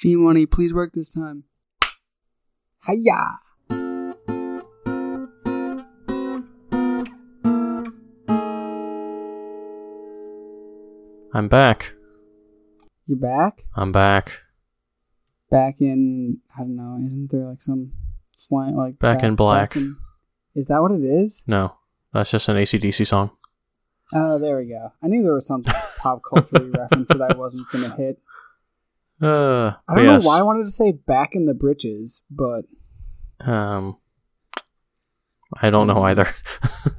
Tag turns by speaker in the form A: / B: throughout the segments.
A: G Money, please work this time. Hiya!
B: I'm back.
A: You're back?
B: I'm back.
A: Back in I don't know. Isn't there like some slang like
B: Back in black.
A: in- is that what it is?
B: No, that's just an ACDC song.
A: Oh, there we go. I knew there was some pop culture reference that I wasn't gonna hit.
B: Uh,
A: I don't
B: yes,
A: know why I wanted to say "back in the britches," but
B: Um, I don't know either.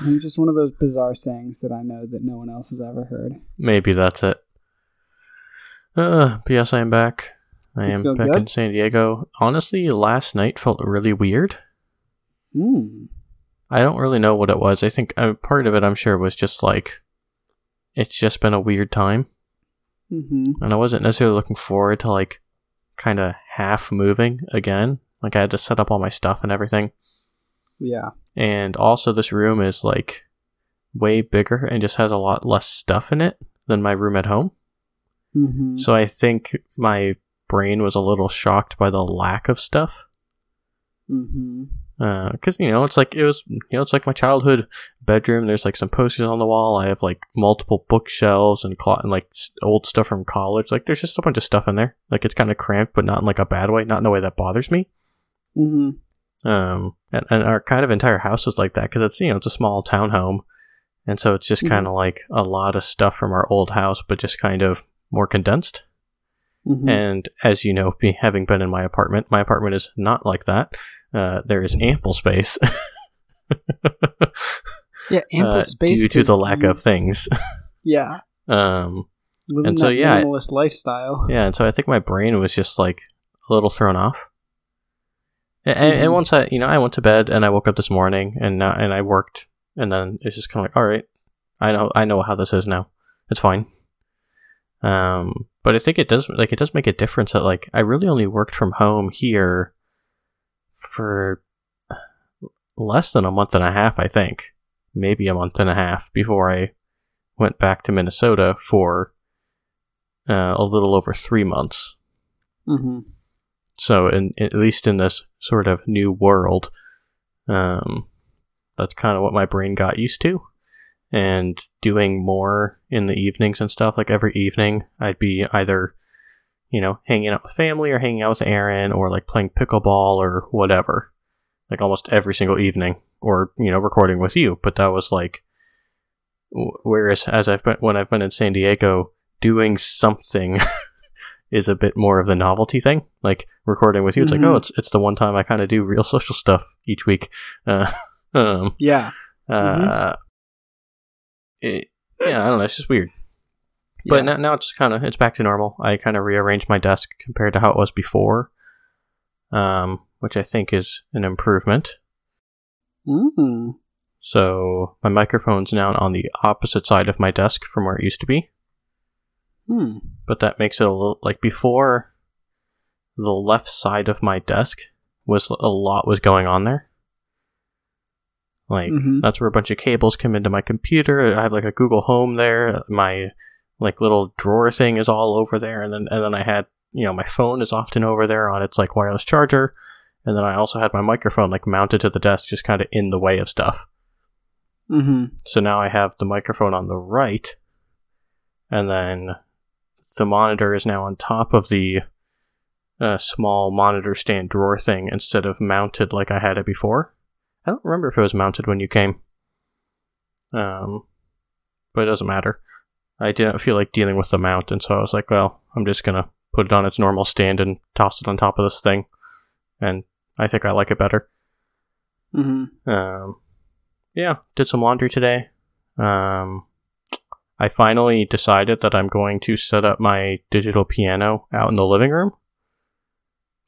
A: it's just one of those bizarre sayings that I know that no one else has ever heard.
B: Maybe that's it. Uh, yes, I am back.
A: Does
B: I am back
A: good?
B: in San Diego. Honestly, last night felt really weird.
A: Hmm.
B: I don't really know what it was. I think uh, part of it, I'm sure, was just like it's just been a weird time,
A: Mm-hmm.
B: and I wasn't necessarily looking forward to like kind of half moving again. Like I had to set up all my stuff and everything,
A: Yeah.
B: and also this room is like way bigger and just has a lot less stuff in it than my room at home.
A: Mm-hmm.
B: So I think my brain was a little shocked by the lack of stuff.
A: mm-hmm.
B: Because you know it's like it was you know it's like my childhood bedroom there's like some posters on the wall i have like multiple bookshelves and, clo- and like old stuff from college like there's just a bunch of stuff in there like it's kind of cramped but not in like a bad way not in a way that bothers me
A: Mm-hmm.
B: um and, and our kind of entire house is like that because it's you know it's a small town home and so it's just
A: Mhm.
B: kind of like a lot of stuff from our old house but just kind of more condensed
A: Mm-hmm.
B: and as you know, be, having been in my apartment, my apartment is not like that. Uh, there is ample space
A: yeah, ample
B: uh,
A: space
B: due to the lack
A: you-
B: of things.
A: Yeah,
B: um,
A: living
B: And so,
A: that
B: yeah,
A: minimalist lifestyle.
B: yeah, and so I think my brain was just like a little thrown off. And, and, and once I, you know, I went to bed and I woke up this morning and uh, and I worked, and then it's just kind of like, all right, I know, I know how this is now. It's fine. Um, but I think it does like it does make a difference that like I really only worked from home here for less than a month and a half, I think, maybe a month and a half before I went back to Minnesota for uh, a little over three months.
A: Mm-hmm.
B: So, in, at least in this sort of new world, um, that's kind of what my brain got used to. And doing more in the evenings and stuff, like every evening, I'd be either, you know, hanging out with family or hanging out with Aaron or like playing pickleball or whatever. Like almost every single evening, or, you know, recording with you. But that was like, whereas as I've been, when I've been in San Diego, doing something is a bit more of the novelty thing. Like recording with you, it's like,
A: Mhm.
B: oh, it's it's the one time I kind of do real social stuff each week. Uh, um,
A: Yeah.
B: uh, it, yeah, I don't know. It's just weird. But
A: Yeah.
B: now, now it's kind of it's back to normal. I kind of rearranged my desk compared to how it was before, um, which I think is an improvement.
A: Mm-hmm.
B: So my microphone's now on the opposite side of my desk from where it used to be.
A: Hmm.
B: but that makes it a little like before the left side of my desk was a lot was going on there like
A: Mhm.
B: that's where a bunch of cables come into my computer i have like a google home there my like little drawer thing is all over there and then and then i had you know my phone is often over there on its like wireless charger and then i also had my microphone like mounted to the desk just kind of in the way of stuff
A: Mm-hmm.
B: so now I have the microphone on the right, and then the monitor is now on top of the uh, small monitor stand drawer thing instead of mounted like I had it before. I don't remember if it was mounted when you came. Um, but it doesn't matter. I didn't feel like dealing with the mount, and so I was like, well, I'm just gonna put it on its normal stand and toss it on top of this thing, and I think I like it better.
A: Mm-hmm.
B: Um, yeah, did some laundry today. Um, I finally decided that I'm going to set up my digital piano out in the living room.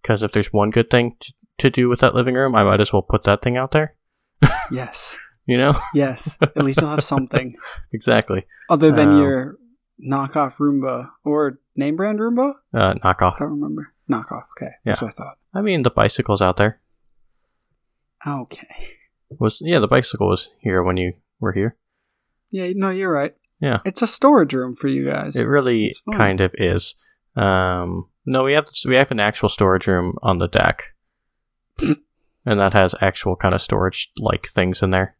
B: Because if there's one good thing to, to do with that living room, I might as well put that thing out there.
A: Yes.
B: You know?
A: Yes. At least you'll have something
B: exactly.
A: other than
B: Um,
A: your knockoff Roomba or name brand Roomba.
B: Uh.
A: I don't remember. Knockoff. Okay. That's what I thought.
B: I mean, the bicycle's out there.
A: Okay.
B: Was yeah, the bicycle was here when you were here.
A: Yeah. No, you're right.
B: Yeah.
A: It's a storage room for you guys.
B: It really
A: It's fine.
B: kind of is. Um, no, we have we have an actual storage room on the deck, and that has actual kind of storage like things in there.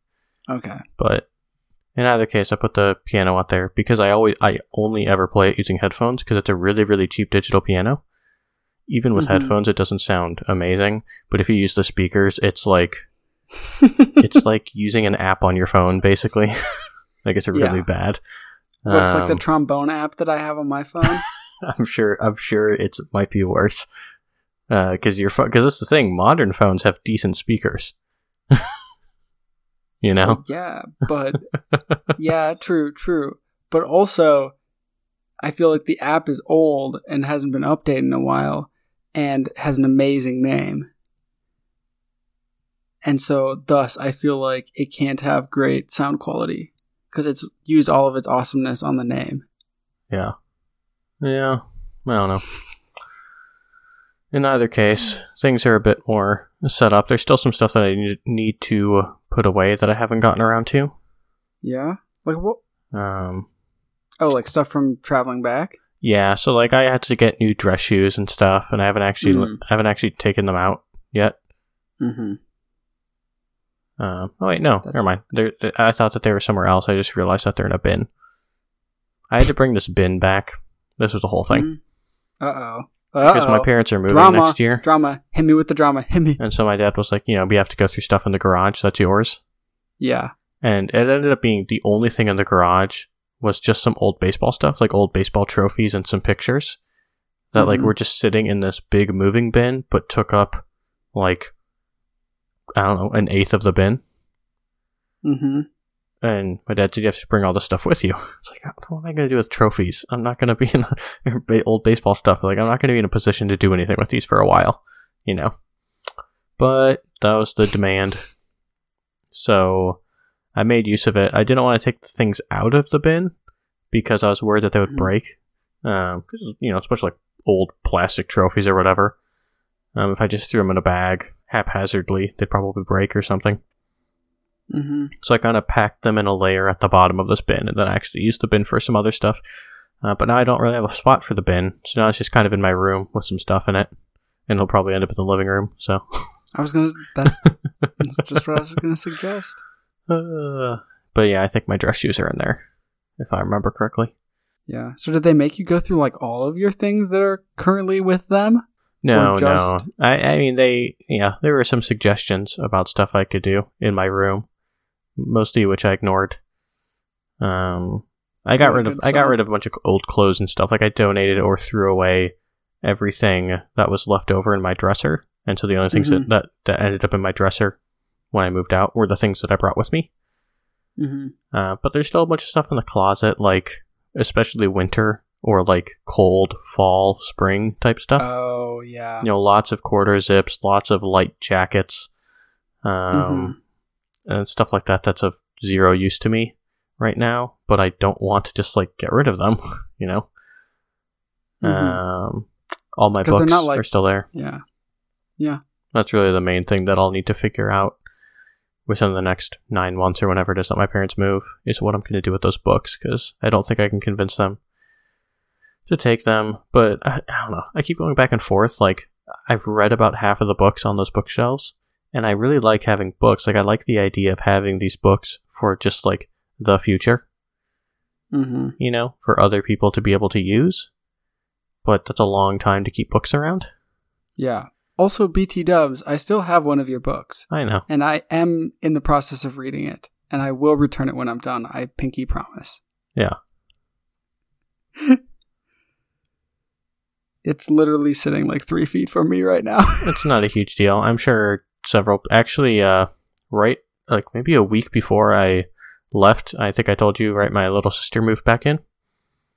A: Okay.
B: But in either case, I put the piano out there because I always I only ever play it using headphones because it's a really really cheap digital piano. Even with
A: Mhm.
B: headphones, it doesn't sound amazing. But if you use the speakers, it's like it's like using an app on your phone, basically. like it's really
A: Yeah.
B: bad.
A: What's like the
B: Um,
A: trombone app that I have on my phone?
B: I'm sure. I'm sure it's it might be worse. Because your because that's the thing. Modern phones have decent speakers. You know.
A: yeah, but yeah, true, true. But also, I feel like the app is old and hasn't been updated in a while, and has an amazing name. And so, thus, I feel like it can't have great sound quality because it's used all of its awesomeness on the name.
B: Yeah. Yeah. I don't know. In either case, things are a bit more set up. There's still some stuff that I need, to put away that I haven't gotten around to.
A: Yeah, like what?
B: Um,
A: Oh, like stuff from traveling back.
B: yeah, so like I had to get new dress shoes and stuff, and I haven't actually
A: Mm.
B: I haven't actually taken them out yet.
A: Mm-hmm.
B: Um, oh wait, no,
A: That's-
B: never mind. They're, th- I thought that they were somewhere else. I just realized that they're in a bin. I had to bring this bin back. This was the whole thing
A: Uh oh.
B: Because my parents are moving
A: drama,
B: next year,
A: Drama. Hit me with the drama. Hit me.
B: and so my dad was like, you know, we have to go through stuff in the garage. That's yours.
A: Yeah.
B: and it ended up being the only thing in the garage was just some old baseball stuff like old baseball trophies and some pictures that like
A: Mhm.
B: were just sitting in this big moving bin but took up like i don't know an eighth of the bin
A: Mm-hmm.
B: And my dad said you have to bring all this stuff with you. It's like what am i going to do with trophies? I'm not going to be in a, old baseball stuff. Like i'm not going to be in a position to do anything with these for a while you know? But that was the demand. So i made use of it. I didn't want to take the things out of the bin because i was worried that they would
A: Mhm.
B: break um you know especially like old plastic trophies or whatever. Um, if i just threw them in a bag haphazardly they'd probably break or something
A: Mm-hmm.
B: so I kind of packed them in a layer at the bottom of this bin, and then I actually used the bin for some other stuff. Uh, but now I don't really have a spot for the bin, so now it's just kind of in my room with some stuff in it, and it'll probably end up in the living room. So,
A: I was gonna. That's just what I was gonna suggest.
B: uh, but yeah, I think my dress shoes are in there, if I remember correctly.
A: Yeah. So did they make you go through like all of your things that are currently with them?
B: No,
A: just-
B: no. I, I mean, they, yeah, there were some suggestions about stuff I could do in my room, mostly which I ignored. Um, I got
A: a
B: rid of, I got rid of a bunch of old clothes and stuff. Like I donated or threw away everything that was left over in my dresser, and so the only things
A: Mhm.
B: that, that that ended up in my dresser when I moved out were the things that I brought with me.
A: Mm-hmm.
B: Uh, but there's still a bunch of stuff in the closet, like especially winter or like cold fall, spring type stuff
A: Oh yeah.
B: you know, lots of quarter zips, lots of light jackets, um, and stuff like that. That's of zero use to me right now, but I don't want to just like get rid of them. You know,
A: Mhm.
B: um, all my books
A: not like-
B: are still there.
A: Yeah, yeah.
B: That's really the main thing that I'll need to figure out within the next nine months or whenever it is that my parents move is what I'm going to do with those books because I don't think I can convince them to take them. But I, I don't know. I keep going back and forth. Like I've read about half of the books on those bookshelves, and I really like having books. Like I like the idea of having these books for just like the future,
A: Mm-hmm.
B: you know, for other people to be able to use. But that's a long time to keep books around.
A: Yeah. Also, BT Dubs, I still have one of your books,
B: I know.
A: and I am in the process of reading it, and I will return it when I'm done. I pinky promise.
B: Yeah.
A: It's literally sitting like three feet from me right now.
B: it's not a huge deal. I'm sure several actually uh right like maybe a week before I left, I think I told you right my little sister moved back in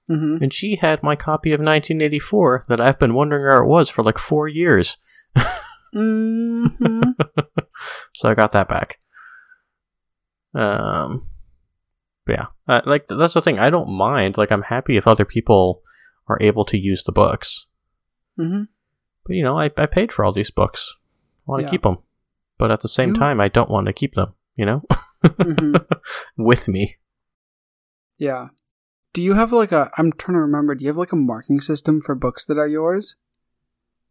A: mm-hmm.
B: and she had my copy of 1984 that I've been wondering where it was for like 4 years.
A: Mm-hmm.
B: So I got that back. Um yeah, uh, like that's the thing. I don't mind. Like I'm happy if other people are able to use the books.
A: mm-hmm.
B: But you know, I, I paid for all these books. I want to
A: Yeah.
B: keep them. But at the same
A: You-
B: time, I don't want to keep them, you know?
A: Mhm.
B: With me.
A: Yeah. Do you have like a? I'm trying to remember. Do you have like a marking system for books that are yours?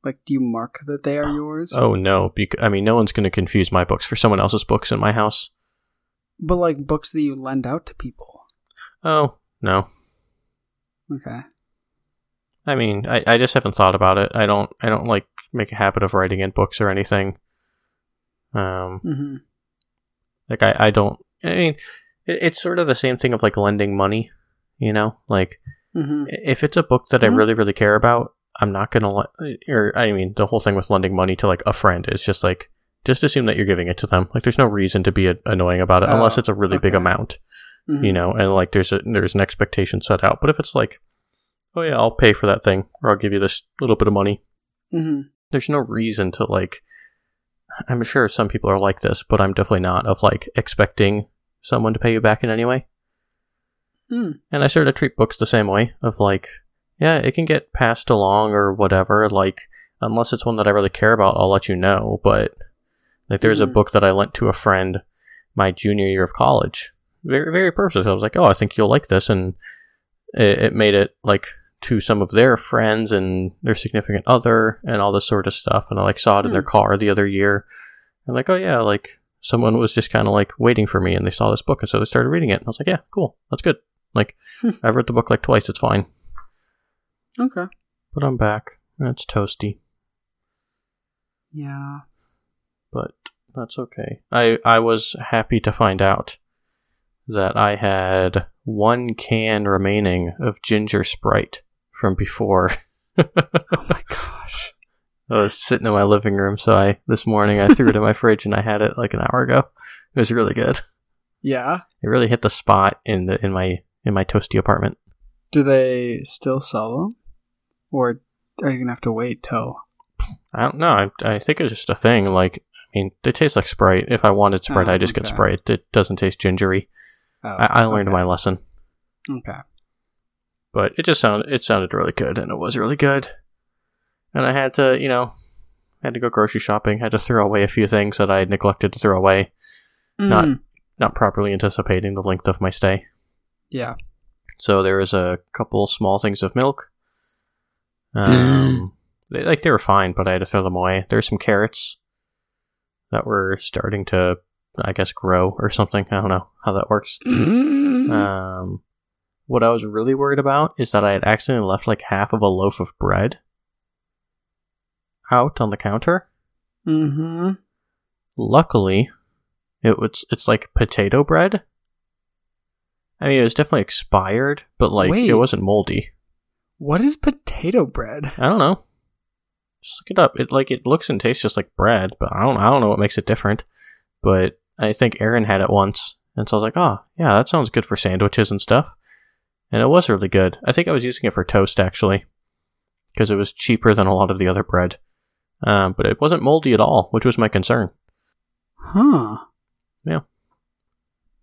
A: Like, do you mark that they are yours?
B: Oh no, bec- I mean, no one's going to confuse my books for someone else's books in my house.
A: But like books that you lend out to people.
B: Oh no,
A: Okay.
B: I mean, I, I just haven't thought about it. I don't I don't like make a habit of writing in books or anything. Um,
A: hmm
B: like I I don't. I mean, it, it's sort of the same thing of like lending money. You know, like
A: hmm
B: if it's a book that I
A: Mhm.
B: really really care about, I'm not gonna let. Or I mean, the whole thing with lending money to like a friend is just like just assume that you're giving it to them. Like, there's no reason to be a- annoying about it unless
A: Oh,
B: it's a really big
A: okay.
B: amount.
A: hmm
B: you know, and like there's a there's an expectation set out. But if it's like, oh yeah, I'll pay for that thing, or I'll give you this little bit of money,
A: hmm
B: there's no reason to like. I'm sure some people are like this, but I'm definitely not of like expecting someone to pay you back in any way.
A: Mm.
B: And I sort of treat books the same way of like, yeah, it can get passed along or whatever. Like, unless it's one that I really care about, I'll let you know. But like, there's a
A: Mhm.
B: book that I lent to a friend my junior year of college. Very, very purpose. I was like, oh, I think you'll like this, and it, it made it like to some of their friends and their significant other and all this sort of stuff. And I like saw it in their hmm. car the other year, and like, oh yeah, like someone was just kind of like waiting for me, and they saw this book, and so they started reading it. And I was like, yeah, cool, that's good. Like, hmm. I've read the book like twice. It's fine.
A: Okay.
B: But I'm back. and It's toasty,
A: Yeah.
B: but that's okay. I I was happy to find out that I had one can remaining of ginger Sprite from before.
A: Oh my gosh.
B: I was sitting in my living room, so I this morning I threw it in my fridge and I had it like an hour ago. It was really good.
A: Yeah.
B: It really hit the spot in the in my in my toasty apartment.
A: Do they still sell them, or are you gonna have to wait till?
B: I don't know. I, I think it's just a thing. Like, I mean, they taste like Sprite. If I wanted Sprite,
A: Oh,
B: I just get
A: okay.
B: Sprite. It doesn't taste gingery.
A: Oh,
B: I, I learned
A: okay.
B: my lesson,
A: Okay.
B: But it just sounded it sounded really good, and it was really good. And I had to, you know, had to go grocery shopping. I had to throw away a few things that I had neglected to throw away, Not-
A: Mm.
B: not properly anticipating the length of my stay.
A: Yeah.
B: So there was a couple small things of milk. Um, they, like they were fine, but I had to throw them away. There's some carrots that were starting to, I guess, grow or something. I don't know how that works. Um, what I was really worried about is that I had accidentally left like half of a loaf of bread out on the counter.
A: mm-hmm.
B: Luckily, it was it's like potato bread. I mean, it was definitely expired, but like
A: Wait.
B: it wasn't moldy.
A: What is potato bread?
B: I don't know. Just look it up. It like it looks and tastes just like bread, but I don't I don't know what makes it different. But I think Aaron had it once, and so I was like, oh yeah, that sounds good for sandwiches and stuff. And it was really good. I think I was using it for toast actually, because it was cheaper than a lot of the other bread. Um, but it wasn't moldy at all, which was my concern.
A: Huh.
B: Yeah.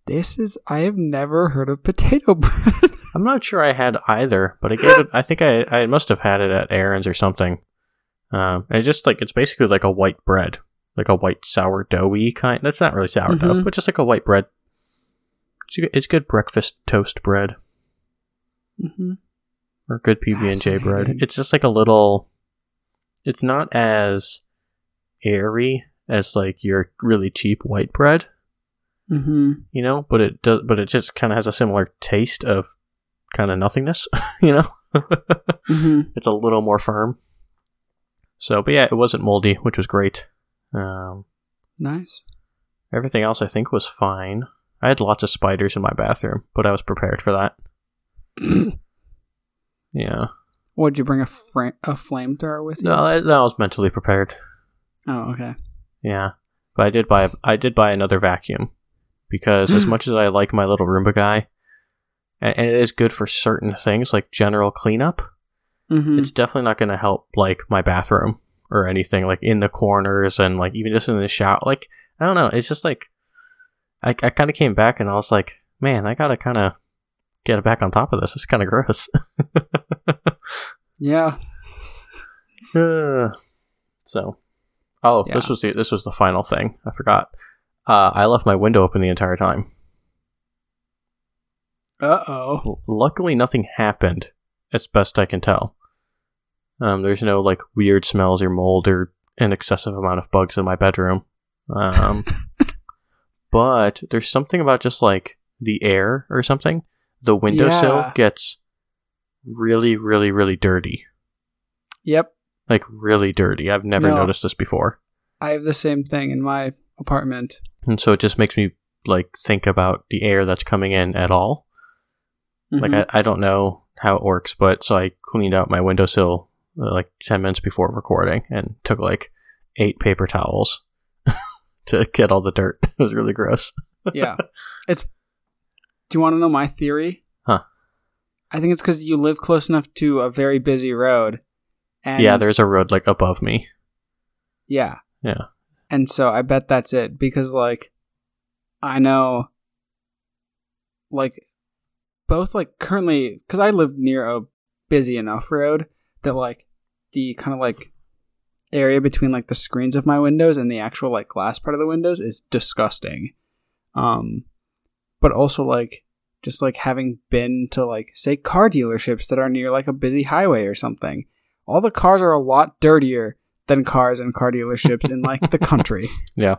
A: This is I have never heard of potato bread.
B: I'm not sure I had either, but I gave it. I think I I must have had it at Aaron's or something. Um, and it's just like it's basically like a white bread, like a white sourdoughy kind. That's not really sourdough,
A: Mhm.
B: but just like a white bread. It's it's good breakfast toast bread
A: mm-hmm.
B: or good PB and J bread. It's just like a little. It's not as airy as like your really cheap white bread,
A: Mm-hmm.
B: you know, but it does. But it just kind of has a similar taste of kind of nothingness, you know.
A: Mm-hmm.
B: it's a little more firm. So, but yeah, it wasn't moldy, which was great. Um,
A: Nice.
B: everything else I think was fine. I had lots of spiders in my bathroom, but I was prepared for that. Yeah,
A: Would you bring a fra- a flamethrower with you?
B: no, I, no, I was mentally prepared.
A: Oh, okay.
B: Yeah, but I did buy I did buy another vacuum because as much as I like my little Roomba guy, and, and it is good for certain things like general cleanup,
A: Mm-hmm.
B: it's definitely not going to help like my bathroom or anything like in the corners and like even just in the shower like i don't know it's just like i, I kind of came back and i was like man i gotta kind of get it back on top of this it's kind of gross
A: Yeah.
B: Uh, so oh this was the this was the final thing i forgot uh, i left my window open the entire time
A: Uh oh.
B: Luckily, nothing happened, as best I can tell. Um, there's no like weird smells or mold or an excessive amount of bugs in my bedroom. Um, but there's something about just like the air or something. The windowsill
A: Yeah.
B: gets really, really, really dirty.
A: Yep.
B: Like really dirty. I've never
A: No.
B: noticed this before.
A: I have the same thing in my apartment.
B: And so it just makes me like think about the air that's coming in at all. Like
A: Mhm.
B: I, I don't know how it works, but so I cleaned out my windowsill uh, like ten minutes before recording and took like eight paper towels to get all the dirt. it was really gross.
A: yeah. It's. Do you want to know my theory?
B: Huh.
A: I think it's because you live close enough to a very busy road. And
B: yeah, there's a road like above me.
A: Yeah.
B: Yeah.
A: And so I bet that's it because like I know like both like currently cuz I live near a busy enough road that like the kind of like area between like the screens of my windows and the actual like glass part of the windows is disgusting. Um but also like just like having been to like say car dealerships that are near like a busy highway or something. All the cars are a lot dirtier than cars and car dealerships in like the country.
B: Yeah.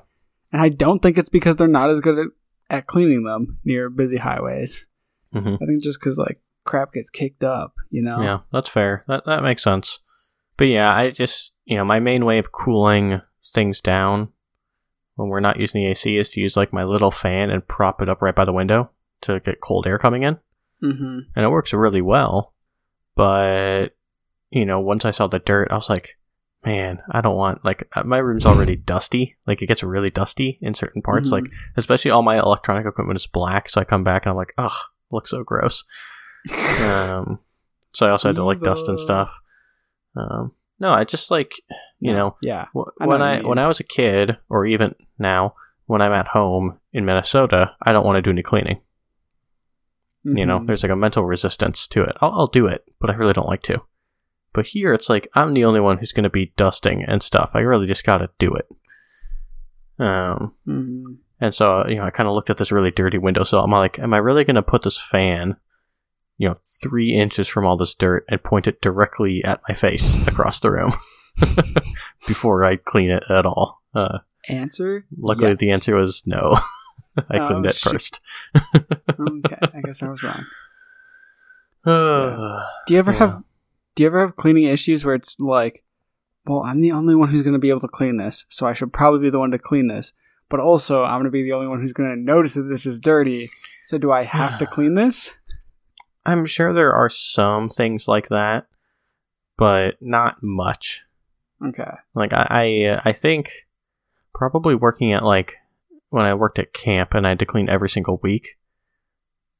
A: And I don't think it's because they're not as good at, at cleaning them near busy highways.
B: hmm
A: I think just because like crap gets kicked up, you know?
B: Yeah, that's fair. That that makes sense. But yeah, I just you know my main way of cooling things down when we're not using the AC is to use like my little fan and prop it up right by the window to get cold air coming in,
A: Mm-hmm.
B: and it works really well. But you know, once I saw the dirt, I was like, man, I don't want like uh, my room's already dusty. Like it gets really dusty in certain parts.
A: Mhm.
B: Like especially all my electronic equipment is black, so I come back and I'm like, ugh, looks so gross. um, so I also had to like dust and stuff. Um, no, I just like you know
A: Yeah.
B: wh-
A: I know
B: when I
A: mean.
B: when I was a kid, or even now when I'm at home in Minnesota, I don't want to do any cleaning. You know,
A: Mhm.
B: there's like a mental resistance to it. I'll, I'll do it, but I really don't like to. But here, it's like I'm the only one who's going to be dusting and stuff. I really just got to do it. Um,
A: Mhm.
B: and so, you know, I kind of looked at this really dirty windowsill. I'm like, am I really going to put this fan, you know, three inches from all this dirt and point it directly at my face across the room before I clean it at all? Uh,
A: Answer?
B: luckily, the answer was no. I
A: Oh,
B: cleaned it
A: shoot.
B: first.
A: okay, I guess I was wrong.
B: Uh,
A: Do you ever
B: Yeah.
A: have do you ever have cleaning issues where it's like, well, I'm the only one who's going to be able to clean this, so I should probably be the one to clean this. But also, I'm going to be the only one who's going to notice that this is dirty. So do I have to clean this?
B: I'm sure there are some things like that, but not much.
A: Okay.
B: Like I, I, uh, I think probably working at like when I worked at camp and I had to clean every single week,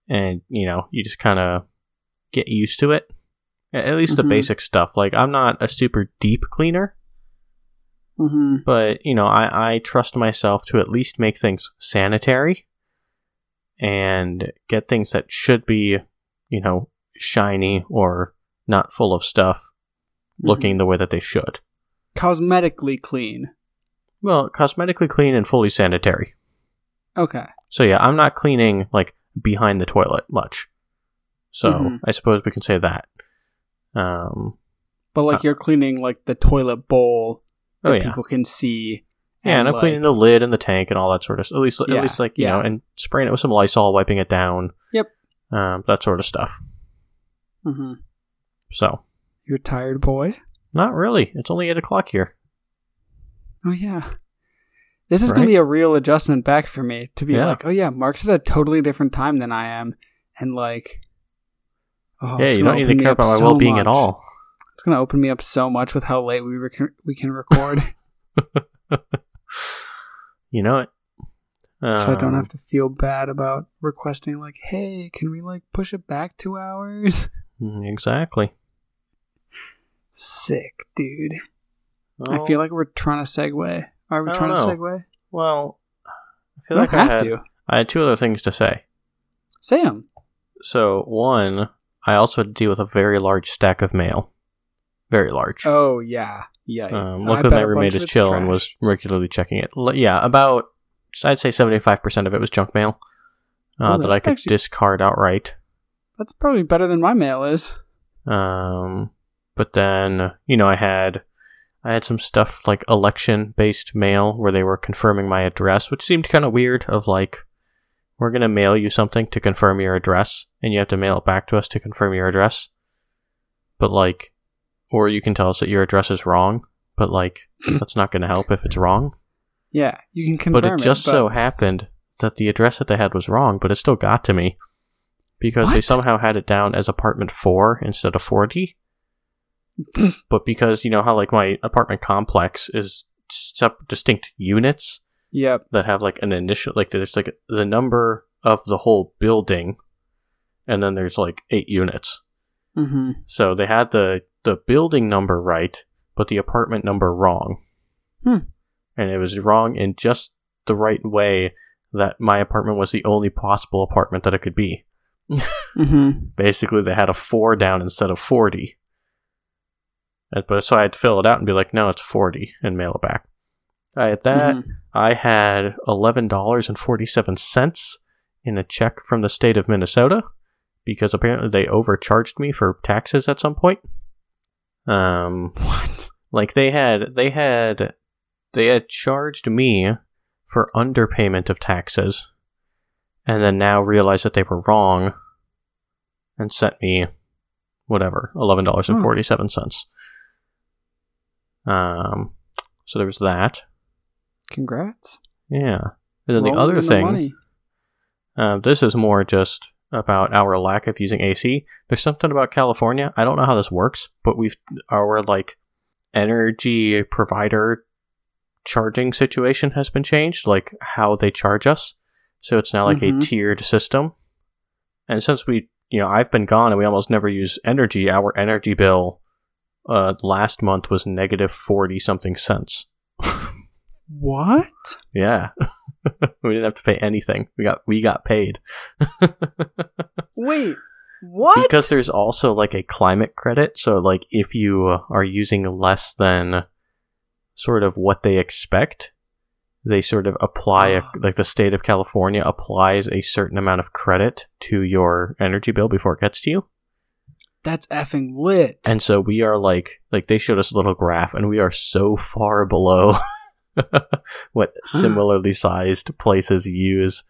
B: and you know you just kind of get used to it. At least the
A: Mhm.
B: basic stuff. Like I'm not a super deep cleaner,
A: Mm-hmm.
B: but you know I, I trust myself to at least make things sanitary and get things that should be, you know, shiny or not full of stuff looking the way that they should.
A: Cosmetically clean.
B: Well, cosmetically clean and fully sanitary.
A: Okay.
B: So yeah, I'm not cleaning like behind the toilet much. So
A: Mhm.
B: I suppose we can say that. Um.
A: But like
B: Uh,
A: you're cleaning like the toilet bowl that
B: Oh yeah.
A: people can see.
B: Yeah, and I'm
A: like-
B: cleaning the lid and the tank and all that sort of. Stuff at least,
A: Yeah,
B: at least like you
A: yeah.
B: know, and spraying it with some Lysol, wiping it down. Um, that sort of stuff.
A: Mhm.
B: So
A: You're tired boy.
B: not really. It's only eight o'clock here.
A: Oh yeah. This is gonna be a real adjustment back for me to be
B: Yeah.
A: like, oh yeah, Mark's at a totally different time than I am, and like, oh,
B: yeah, you don't need to care about my
A: so
B: well-being at all.
A: It's gonna open me up so much with how late we rec- we can record,
B: You know it.
A: So I don't
B: Um,
A: have to feel bad about requesting like, hey, can we like push it back two hours?
B: mm, Exactly.
A: Sick, dude.
B: Well,
A: I feel like we're trying to segue. Are we trying to segue?
B: Well, I feel
A: don't
B: like I
A: have
B: had,
A: to.
B: I had two other things to say.
A: Say 'em.
B: So one, I also had to deal with a very large stack of mail. Very large.
A: Oh yeah, yeah.
B: Um,
A: I
B: luckily, my roommate is chill and was regularly checking it. L- Yeah, about I'd say seventy five percent of it was junk mail uh,
A: Oh,
B: that I could
A: actually-
B: discard outright.
A: That's probably better than my mail is.
B: Um, but then you know I had I had some stuff like election based mail where they were confirming my address, which seemed kind of weird. Of like, we're gonna mail you something to confirm your address, and you have to mail it back to us to confirm your address. But like, or you can tell us that your address is wrong, but like that's not gonna help if it's wrong.
A: Yeah, you can confirm
B: but it just
A: but-
B: so happened that the address that they had was wrong, but it still got to me because they somehow had it down as apartment four instead of forty. but because you know how like my apartment complex is sep- distinct units
A: Yep.
B: that have like an initial like there's like the number of the whole building, and then there's like eight units.
A: Mm-hmm.
B: So they had the the building number right, but the apartment number wrong.
A: Hmm.
B: And it was wrong in just the right way that my apartment was the only possible apartment that it could be.
A: Mm-hmm.
B: Basically, they had a four down instead of forty. Uh, But so I had to fill it out and be like, no, it's forty, and mail it back. I had that.
A: Mhm.
B: I had eleven dollars and forty seven cents in a check from the state of Minnesota because apparently they overcharged me for taxes at some point. Um,
A: What?
B: like they had they had they had charged me for underpayment of taxes, and then now realized that they were wrong, and sent me whatever eleven dollars and forty seven cents. Um, so there was that.
A: Congrats.
B: Yeah. And then the other
A: in the
B: thing, uh, this is more just about our lack of using AC. There's something about California. I don't know how this works, but we've our like energy provider charging situation has been changed, like how they charge us. So it's now like
A: Mhm.
B: a tiered system. And since we, you know, I've been gone and we almost never use energy, our energy bill uh, last month was negative 40 something cents.
A: What?
B: Yeah. we didn't have to pay anything. We got we got paid.
A: Wait. What?
B: Because there's also like a climate credit, so like if you are using less than sort of what they expect, they sort of apply a, like the state of California applies a certain amount of credit to your energy bill before it gets to you.
A: That's effing lit.
B: And so we are like like they showed us a little graph and we are so far below what similarly sized places use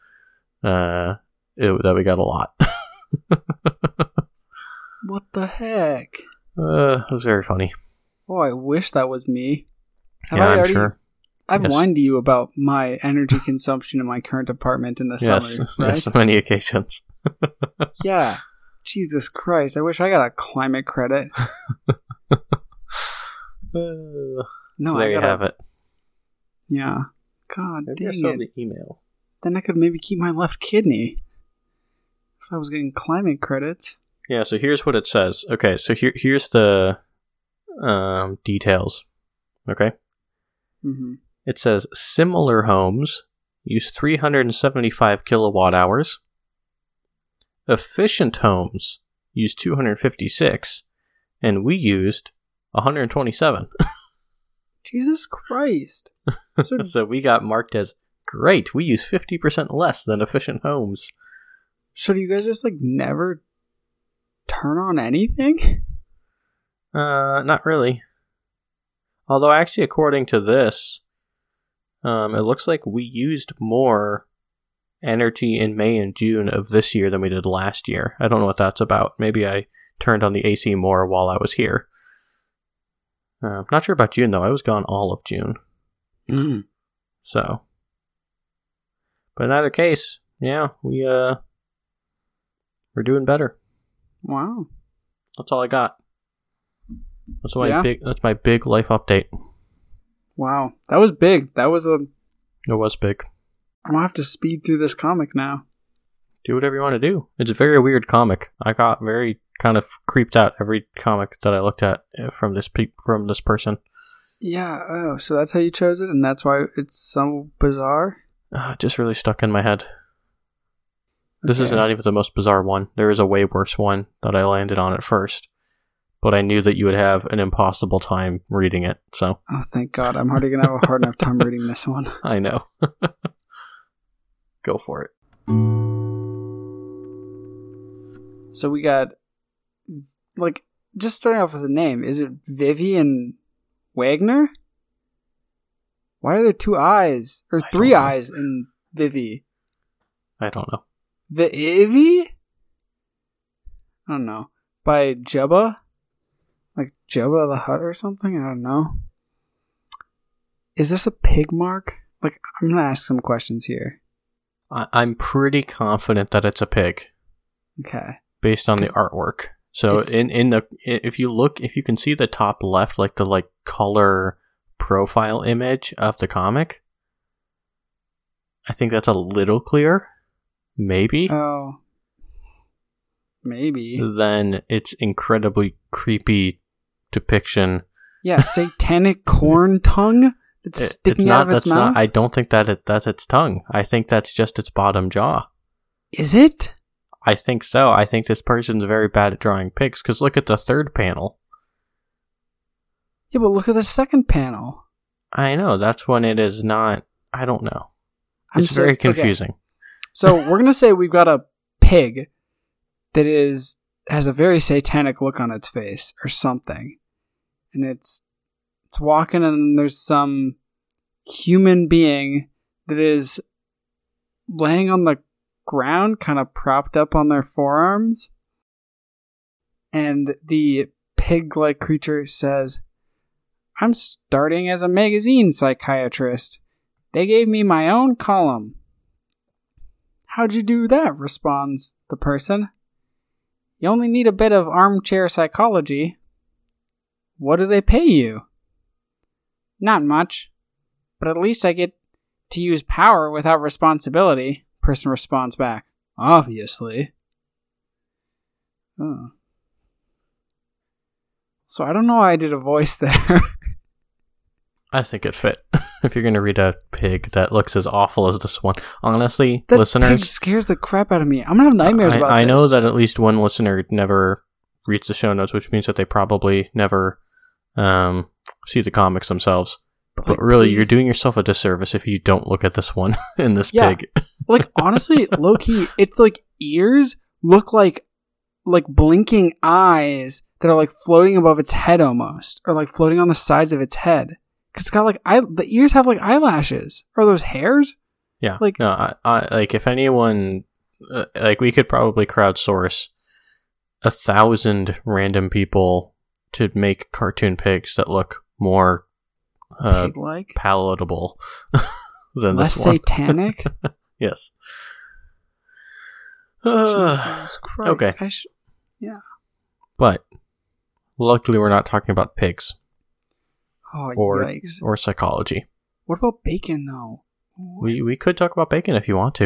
B: uh it- that we got a lot.
A: what the heck?
B: Uh, it was very funny.
A: Oh, I wish that was me. Have
B: yeah,
A: I
B: I'm
A: already-
B: sure.
A: I've
B: Yes.
A: whined to you about my energy consumption in my current apartment in the
B: Yes,
A: summer, right?
B: yes, many occasions.
A: Yeah. Jesus Christ! I wish I got a climate credit.
B: Uh,
A: No,
B: so there
A: I
B: you have it.
A: Yeah. God
B: Maybe I
A: dang
B: saw
A: it.
B: the email.
A: Then I could maybe keep my left kidney if I was getting climate credits.
B: Yeah, so here's what it says. Okay, so here here's the um, details. Okay,
A: hmm
B: it says similar homes use 375 kilowatt hours. Efficient homes use 256, and we used 127.
A: Jesus Christ! So
B: so we got marked as great. We use 50% less than efficient homes.
A: So do you guys just like never turn on anything?
B: Uh, not really. Although, actually, according to this, um, it looks like we used more energy in May and June of this year than we did last year. I don't know what that's about. Maybe I turned on the AC more while I was here. Uh, not sure about June though. I was gone all of June,
A: Mm.
B: so. But in either case, yeah, we uh, we're doing better.
A: Wow.
B: That's all I got. That's my
A: Yeah.
B: big. That's my big life update.
A: Wow. That was big. That was a.
B: It was big.
A: I'm gonna have to speed through this comic now.
B: do whatever you want to do. It's a very weird comic. I got very kind of creeped out every comic that I looked at uh, from this pe- from this person.
A: Yeah. Oh, so that's how you chose it, and that's why it's so bizarre.
B: Uh, it just really stuck in my head. This is not even the most bizarre one. There is a way worse one that I landed on at first, but I knew that you would have an impossible time reading it. So
A: Oh, thank God! I'm already gonna have a hard enough time reading this one.
B: I know. Go for it.
A: So we got like just starting off with the name. Is it Vivian Wagner? Why are there two eyes or
B: I
A: three eyes in Vivi?
B: I don't know.
A: Vivi? I don't know. By Jabba? Like Jabba the Hutt or something? I don't know. Is this a pig mark? Like, I'm gonna ask some questions here.
B: I- I'm pretty confident that it's a pig
A: Okay.
B: based on the artwork. So
A: it's-
B: in in the if you look if you can see the top left like the like color profile image of the comic, I think that's a little clear. Maybe.
A: Oh. Maybe.
B: then it's incredibly creepy depiction.
A: Yeah, satanic corn tongue that's
B: It-
A: sticking
B: it's
A: out
B: not.
A: of its
B: That's
A: mouth.
B: not. I don't think that it, that's its tongue. I think that's just its bottom jaw.
A: Is it?
B: I think so. I think this person's very bad at drawing pigs. Because look at the third panel.
A: Yeah, but look at the second panel.
B: I know that's when it is not. I don't know.
A: I'm
B: It's
A: so-
B: very
A: okay.
B: confusing.
A: So we're gonna say we've got a pig that is has a very satanic look on its face or something, and it's it's walking and there's some human being that is laying on the ground, kind of propped up on their forearms, and the pig-like creature says, "I'm starting as a magazine psychiatrist. They gave me my own column." How'd you do that? responds the person. You only need a bit of armchair psychology. What do they pay you? Not much, but at least I get to use power without responsibility. Person responds back, Obviously. Oh. So I don't know why I did a voice there.
B: I think it fit. if you're gonna read a pig that looks as awful as this one, honestly,
A: that pig scares the crap out of me. I'm gonna have nightmares
B: I,
A: about
B: I know that at least one listener never reads the show notes, which means that they probably never um, see the comics themselves. But
A: Like,
B: really, you're doing yourself a disservice if you don't look at this one in this
A: Yeah.
B: pig.
A: like honestly low key it's like ears look like like blinking eyes that are like floating above its head almost or like floating on the sides of its head because it's got like eye the ears have like eyelashes are those hairs
B: Yeah.
A: Like-
B: no, I, I like if anyone uh, like we could probably crowdsource a thousand random people to make cartoon pigs that look more uh,
A: like
B: palatable than
A: less
B: this
A: satanic
B: yes. Uh,
A: Jesus Christ.
B: okay.
A: I sh-
B: but luckily, we're not talking about pigs
A: oh
B: Or-
A: yikes
B: or psychology.
A: what about bacon though
B: We we could talk about bacon if you want to.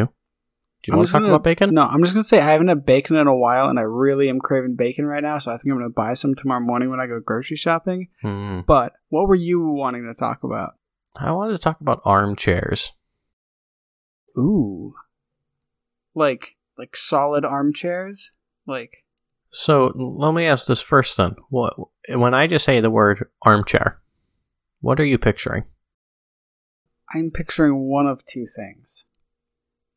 B: Do you
A: I'm
B: want to talk
A: gonna-
B: about bacon?
A: No, I'm just gonna say I haven't had bacon in a while, and I really am craving bacon right now. So I think I'm gonna buy some tomorrow morning when I go grocery shopping.
B: Hmm.
A: But what were you wanting to talk about?
B: I wanted to talk about armchairs.
A: Ooh, like like solid armchairs. Like
B: So let me ask this first then. What when I just say the word armchair, what are you picturing?
A: I'm picturing one of two things,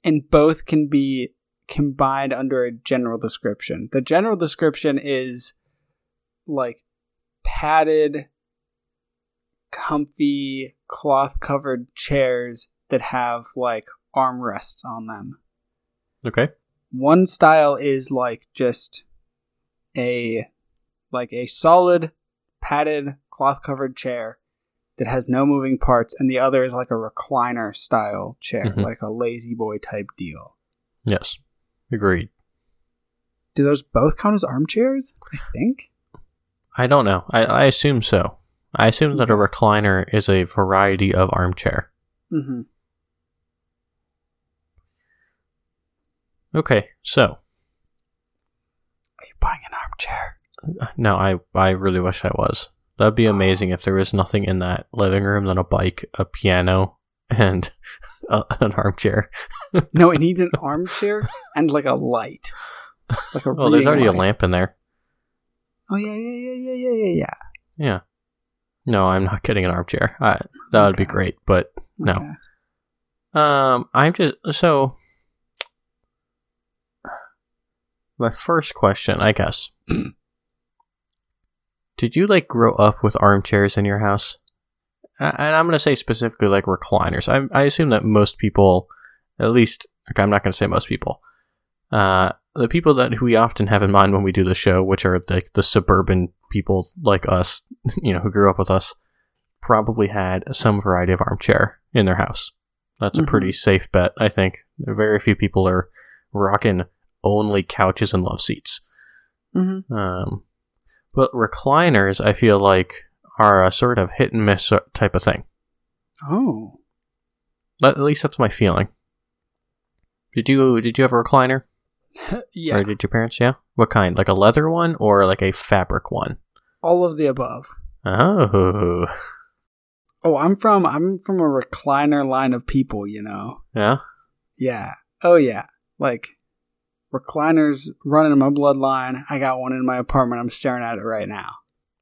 A: and both can be combined under a general description. The general description is like padded, comfy, cloth covered chairs that have like armrests on them.
B: Okay.
A: One style is like just a like a solid padded cloth covered chair that has no moving parts and the other is like a recliner style chair
B: Mhm.
A: like a La-Z-Boy type deal
B: Yes. Agreed.
A: do those both count as armchairs i think
B: I don't know. I, I assume so. I assume that a recliner is a variety of armchair.
A: mm-hmm.
B: Okay, so
A: are you buying an armchair
B: no, I I really wish I was. That'd be amazing if there was nothing in that living room than a bike, a piano, and a, an armchair.
A: no it needs an armchair and like a light like a
B: Well, there's
A: reading
B: already a lamp in there.
A: oh yeah yeah yeah yeah yeah yeah yeah
B: Yeah. No, I'm not getting an armchair. I, that would be great, but No.
A: Okay.
B: Um, I'm just so my first question, I guess. Did you like grow up with armchairs in your house? And I'm going to say specifically like recliners. I, I assume that most people, at least, okay, I'm not going to say most people. Uh, the people that we often have in mind when we do the show, which are like the suburban people like us, you know, who grew up with us, probably had some variety of armchair in their house. That's
A: Mhm.
B: a pretty safe bet, I think. Very few people are rocking only couches and love seats.
A: Mm-hmm.
B: Um, but recliners, I feel like, are a sort of hit and miss uh, type of thing.
A: Oh,
B: At least that's my feeling. Did you did you have a recliner,
A: yeah.
B: or did your parents? Yeah. What kind? Like a leather one or like a fabric one?
A: All of the above.
B: Oh,
A: Oh, I'm from I'm from a recliner line of people. You know.
B: yeah.
A: Yeah. Oh yeah. Like recliners running in my bloodline. I got one in my apartment. I'm staring at it right now.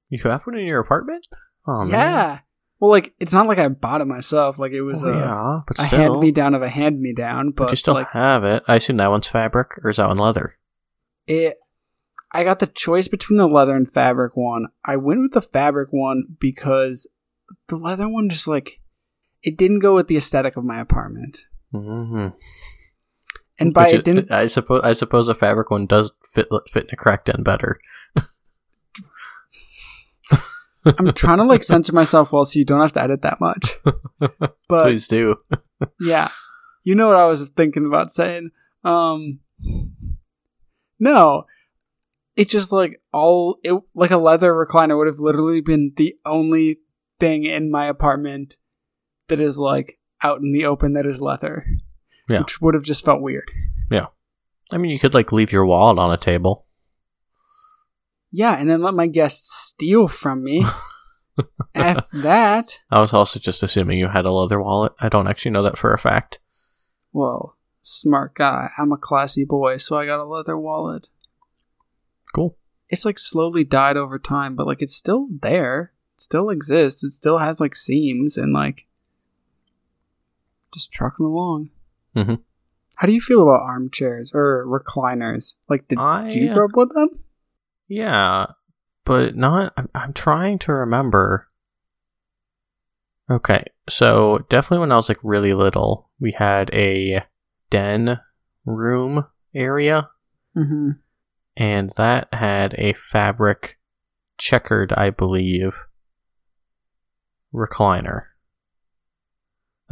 B: You have one in your apartment? Oh
A: yeah. Well, like it's not like I bought it myself. Like it was
B: Well,
A: a,
B: yeah, but
A: a hand me down of a hand me down. But,
B: but you still
A: like
B: have it. I assume that one's fabric, or is that one leather?
A: it, I got the choice between the leather and fabric one. I went with the fabric one because the leather one just like it didn't go with the aesthetic of my apartment.
B: Mm-hmm.
A: And by it didn't
B: I suppose I suppose a fabric one does fit fit in a crack den better.
A: I'm trying to like censor myself well so you don't have to edit that much. But
B: Please do.
A: yeah. You know what I was thinking about saying. Um No. It just like all it like a leather recliner would have literally been the only thing in my apartment that is like out in the open that is leather.
B: Yeah.
A: Which would have just felt weird. Yeah.
B: I mean, you could like leave your wallet on a table.
A: Yeah, and then let my guests steal from me. F that.
B: I was also just assuming you had a leather wallet. I don't actually know that for a fact.
A: Well, smart guy. I'm a classy boy, so I got a leather wallet.
B: Cool.
A: it's like slowly died over time, but like it's still there. It still exists. It still has like seams and like just trucking along.
B: Mhm.
A: How do you feel about armchairs or recliners? Like, did
B: I
A: you grow up with them?
B: yeah, but not. I'm, I'm trying to remember. Okay, so definitely when I was like really little, we had a den room area,
A: Mm-hmm.
B: and that had a fabric checkered, I believe, recliner.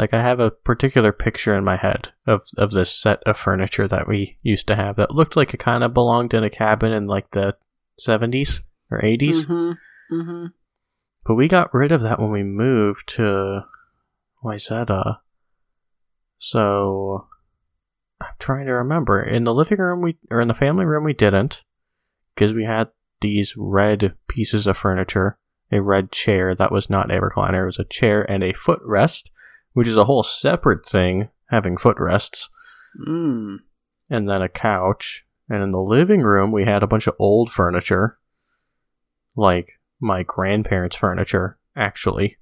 B: Like I have a particular picture in my head of of this set of furniture that we used to have that looked like it kind of belonged in a cabin in like the 70s or 80s.
A: Mm-hmm. Mm-hmm.
B: But we got rid of that when we moved to Wayzata. So I'm trying to remember. In the living room we or in the family room we didn't because we had these red pieces of furniture, a red chair that was not a recliner, it was a chair and a footrest, which is a whole separate thing having footrests,
A: Mm.
B: and then a couch. And in the living room we had a bunch of old furniture like my grandparents' furniture actually.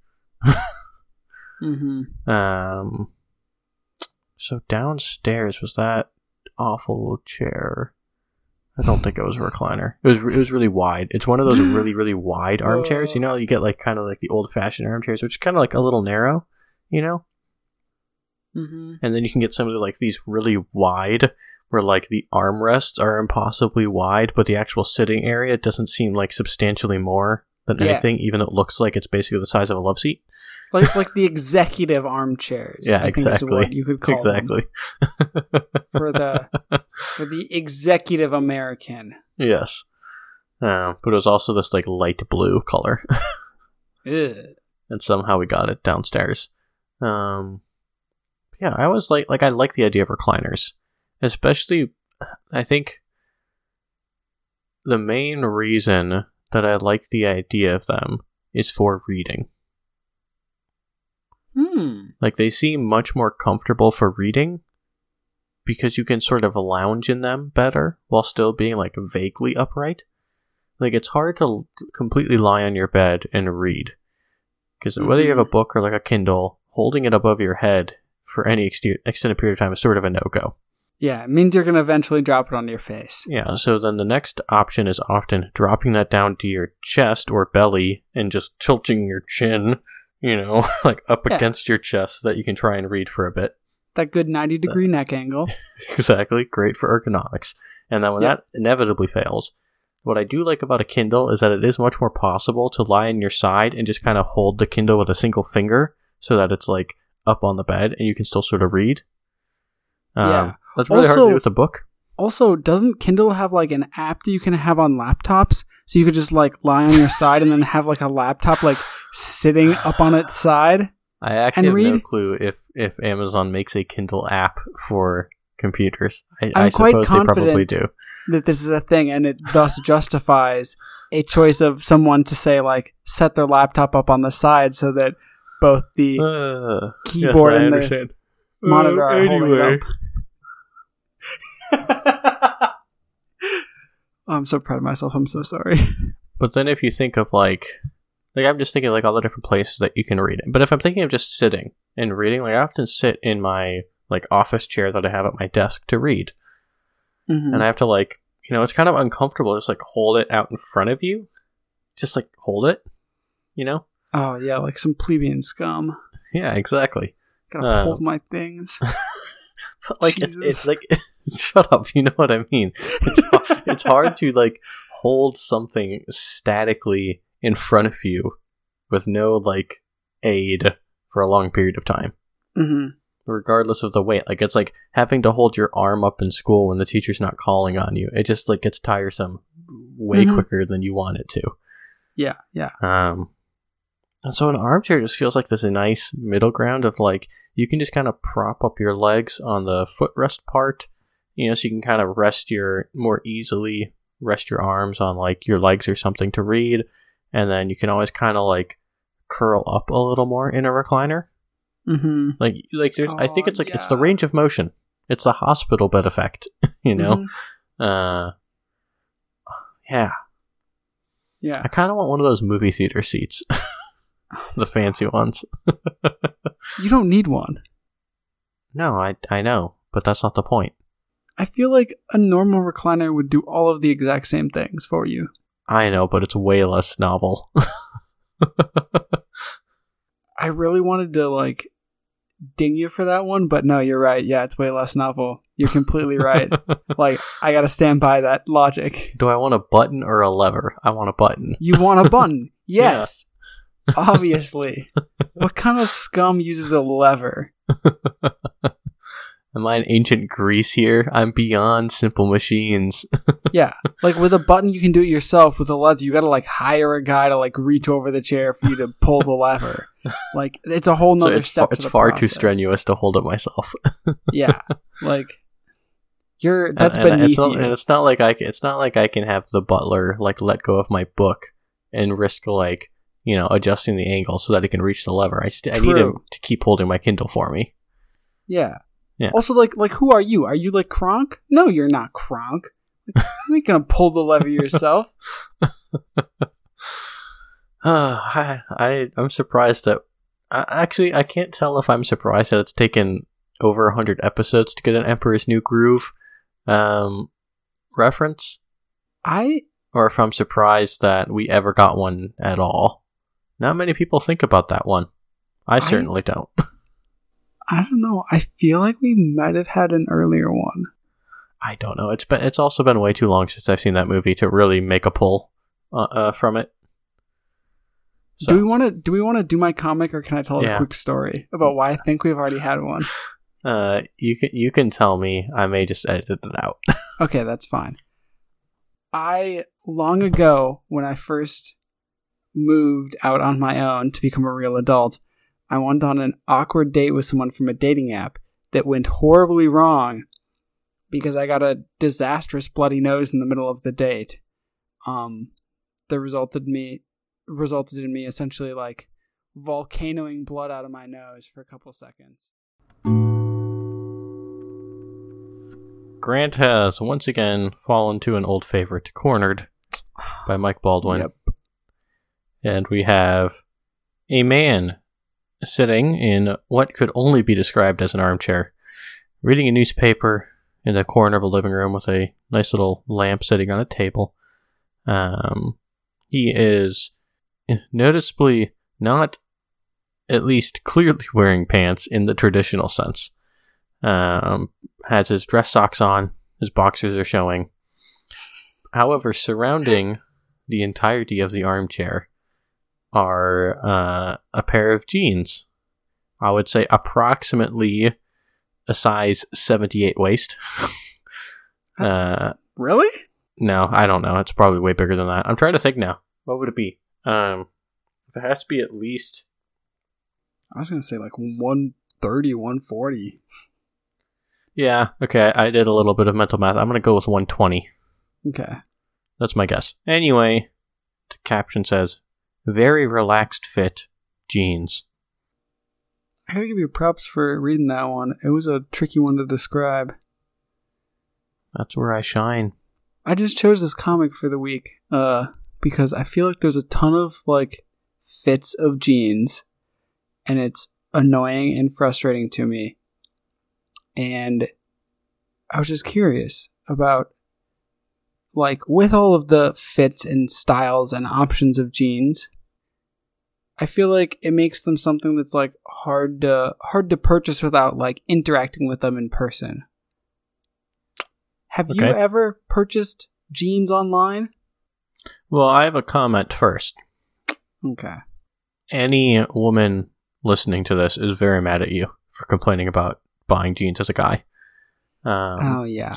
A: Mm-hmm.
B: Um, so downstairs was that awful chair. I don't think it was a recliner. It was it was really wide. It's one of those really really wide armchairs. You know, you get like kind of like the old fashioned armchairs, which is kind of like a little narrow. You know,
A: Mm-hmm.
B: and then you can get some of the, like these really wide, where like the armrests are impossibly wide, but the actual sitting area doesn't seem like substantially more than
A: Yeah.
B: anything, even though it looks like it's basically the size of a love seat.
A: Like like the executive armchairs.
B: Yeah,
A: I think
B: exactly.
A: Is what you could call
B: exactly.
A: for the for the executive American.
B: Yes. Uh, but it was also this like light blue color, and somehow we got it downstairs. Um, yeah, I always like, like I like the idea of recliners, especially. I think the main reason that I like the idea of them is for reading.
A: Hmm.
B: Like they seem much more comfortable for reading because you can sort of lounge in them better while still being like vaguely upright. Like it's hard to completely lie on your bed and read because whether you have a book or like a Kindle, holding it above your head for any ext- extended period of time is sort of a no go.
A: Yeah, it means you're gonna eventually drop it on your face.
B: Yeah, so then the next option is often dropping that down to your chest or belly and just tilting your chin, you know, like up
A: Yeah.
B: against your chest so that you can try and read for a bit.
A: That good ninety degree neck angle.
B: exactly. Great for ergonomics. And then when
A: Yeah.
B: that inevitably fails, what I do like about a Kindle is that it is much more possible to lie on your side and just kind of hold the Kindle with a single finger so that it's like up on the bed and you can still sort of read. Um,
A: Yeah.
B: That's really hard to
A: Also-
B: do with a book.
A: Also, doesn't Kindle have like an app that you can have on laptops? So you could just like lie on your side and then have like a laptop like sitting up on its side.
B: I actually have no clue if, if Amazon makes a Kindle app for computers. I,
A: I'm
B: I
A: quite
B: suppose they probably do.
A: that this is a thing and it thus justifies a choice of someone to say like set their laptop up on the side so that both the
B: Uh,
A: keyboard
B: yes,
A: and the
B: understand.
A: monitor
B: Uh,
A: are holding it up. Oh, I'm so proud of myself. I'm so sorry.
B: But then if you think of like like I'm just thinking like all the different places that you can read it. But if I'm thinking of just sitting and reading, like I often sit in my like office chair that I have at my desk to read.
A: Mhm.
B: And I have to like you know, it's kind of uncomfortable just like hold it out in front of you. Just like hold it. You know?
A: Oh yeah, like some plebeian scum.
B: Yeah, exactly.
A: Gotta hold my things.
B: But like it's,
A: Jesus.
B: it's like shut up, you know what I mean. It's it's hard to like hold something statically in front of you with no like aid for a long period of time.
A: hmm
B: Regardless of the weight. Like it's like having to hold your arm up in school when the teacher's not calling on you. It just like gets tiresome way
A: Mhm.
B: quicker than you want it to.
A: Yeah, yeah.
B: Um, and so an armchair just feels like this nice middle ground of like you can just kind of prop up your legs on the footrest part, you know, so you can kind of rest your more easily rest your arms on like your legs or something to read, and then you can always kind of like curl up a little more in a recliner.
A: hmm
B: Like like there's, I think
A: Oh,
B: it's like it's the range of motion. It's the hospital bed effect, you know.
A: Mm-hmm.
B: Uh, yeah,
A: Yeah.
B: I kind of want one of those movie theater seats, the fancy ones.
A: You don't need one.
B: No, I I know, but that's not the point.
A: I feel like a normal recliner would do all of the exact same things for you.
B: I know, but it's way less novel.
A: I really wanted to like ding you for that one, but no, you're right. Yeah, it's way less novel. You're completely right. like I gotta stand by that logic.
B: Do I want a button or a lever? I want a button.
A: You want a button? Yes. Obviously. what kind of scum uses a lever?
B: Am I in ancient Greece here? I'm beyond simple machines.
A: Yeah. Like with a button you can do it yourself. With a lever you gotta like hire a guy to like reach over the chair for you to pull the lever. Like it's a whole
B: so it's,
A: step.
B: far,
A: to
B: it's far too strenuous to hold it myself.
A: Yeah. Like you're that's
B: and, and
A: beneath
B: it's not,
A: you.
B: and it's not like I can, it's not like I can have the butler like let go of my book and risk like you know adjusting the angle so that it can reach the lever. I st- I need him to keep holding my Kindle for me.
A: Yeah.
B: Yeah.
A: Also, like, like who are you? Are you like Kronk? No, you're not Kronk. Like, you ain't gonna pull the lever yourself.
B: Uh, I, I I'm surprised that I, actually I can't tell if I'm surprised that it's taken over hundred episodes to get an Emperor's New Groove um reference,
A: I
B: or if I'm surprised that we ever got one at all. Not many people think about that one. I
A: I-
B: certainly don't.
A: I don't know. I feel like we might have had an earlier one.
B: I don't know. It's been it's also been way too long since I've seen that movie to really make a pull uh, uh, from it. So,
A: Do we want to? Do we want to do my comic, or can I tell
B: Yeah.
A: a quick story about why I think we've already had one?
B: uh, you can you can tell me. I may just edit it out.
A: Okay, that's fine. I long ago, when I first moved out on my own to become a real adult, I went on an awkward date with someone from a dating app that went horribly wrong because I got a disastrous bloody nose in the middle of the date. Um, that resulted me resulted in me essentially like volcanoing blood out of my nose for a couple seconds.
B: Grant has once again fallen to an old favorite, Cornered, by Mike Baldwin.
A: Yep.
B: And we have a man sitting in what could only be described as an armchair, reading a newspaper in the corner of a living room with a nice little lamp sitting on a table. Um, he is noticeably not at least clearly wearing pants in the traditional sense. Um, has his dress socks on, his boxers are showing. However, surrounding the entirety of the armchair are uh, a pair of jeans. I would say approximately a size 78 waist. uh,
A: Really?
B: no, I don't know. It's probably way bigger than that. I'm trying to think now. What would it be? Um, if it has to be at least
A: I was gonna say like 130, 140.
B: Yeah, okay, I did a little bit of mental math. I'm going to go with 120.
A: Okay.
B: That's my guess. Anyway, the caption says, very relaxed fit jeans.
A: I gotta give you props for reading that one. It was a tricky one to describe.
B: That's where I shine.
A: I just chose this comic for the week uh, because I feel like there's a ton of like fits of jeans, and it's annoying and frustrating to me. And I was just curious about like with all of the fits and styles and options of jeans. I feel like it makes them something that's like hard to hard to purchase without like interacting with them in person. Have you ever purchased jeans online?
B: Well, I have a comment first.
A: Okay.
B: Any woman listening to this is very mad at you for complaining about buying jeans as a guy. Um,
A: oh yeah.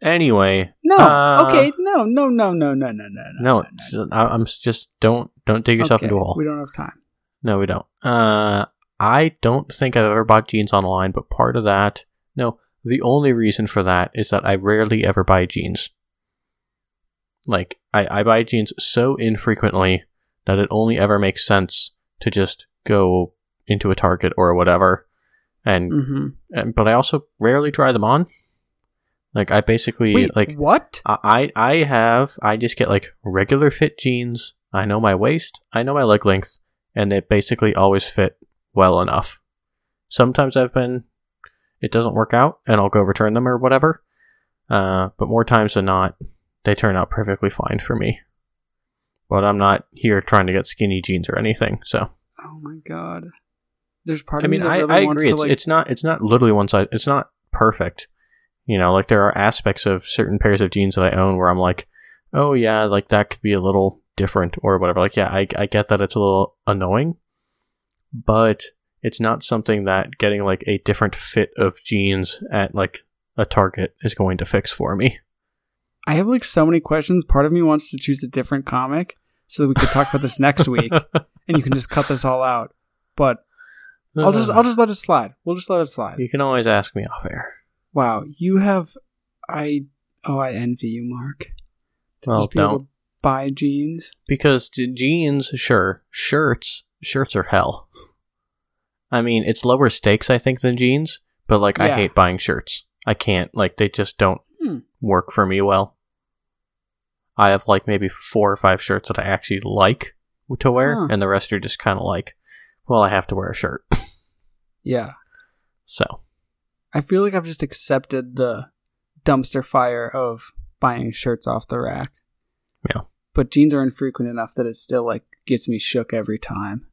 B: Anyway,
A: No.
B: uh,
A: okay. No. No. No. No. No. No. No.
B: no, it's- I- I'm just don't don't dig yourself
A: Okay,
B: into a hole.
A: We don't have time.
B: No, we don't. Uh, I don't think I've ever bought jeans online, but part of that, no, the only reason for that is that I rarely ever buy jeans. Like, I, I buy jeans so infrequently that it only ever makes sense to just go into a Target or whatever. And,
A: Mm-hmm.
B: and but I also rarely try them on. Like, I basically,
A: Wait.
B: like,
A: what?
B: I I have I just get like regular fit jeans. I know my waist, I know my leg length, and they basically always fit well enough. Sometimes I've been it doesn't work out and I'll go return them or whatever. Uh, but more times than not, they turn out perfectly fine for me. But I'm not here trying to get skinny jeans or anything. So
A: Oh my god. There's part
B: I
A: of
B: mean,
A: me that
B: I,
A: really
B: I
A: wants
B: agree.
A: to
B: It's
A: like.
B: it's not it's not literally one size. It's not perfect. You know, like there are aspects of certain pairs of jeans that I own where I'm like, oh yeah, like that could be a little different or whatever. Like yeah, I I get that it's a little annoying, but it's not something that getting like a different fit of jeans at like a Target is going to fix for me.
A: I have like so many questions. Part of me wants to choose a different comic so that we could talk about this next week, and you can just cut this all out. But I'll just I'll just let it slide. We'll just let it slide.
B: you can always ask me off air.
A: Wow, you have I oh I envy you, Mark. To
B: Well, don't
A: buy jeans.
B: because jeans, sure, shirts, shirts are hell. I mean, it's lower stakes, I think, than jeans, but like, I hate buying shirts. I can't, like, they just don't
A: Hmm.
B: work for me well. I have like maybe four or five shirts that I actually like to wear,
A: Huh.
B: and the rest are just kind of like, well, I have to wear a shirt.
A: Yeah.
B: so,
A: I feel like I've just accepted the dumpster fire of buying shirts off the rack.
B: Yeah.
A: But jeans are infrequent enough that it still like gets me shook every time.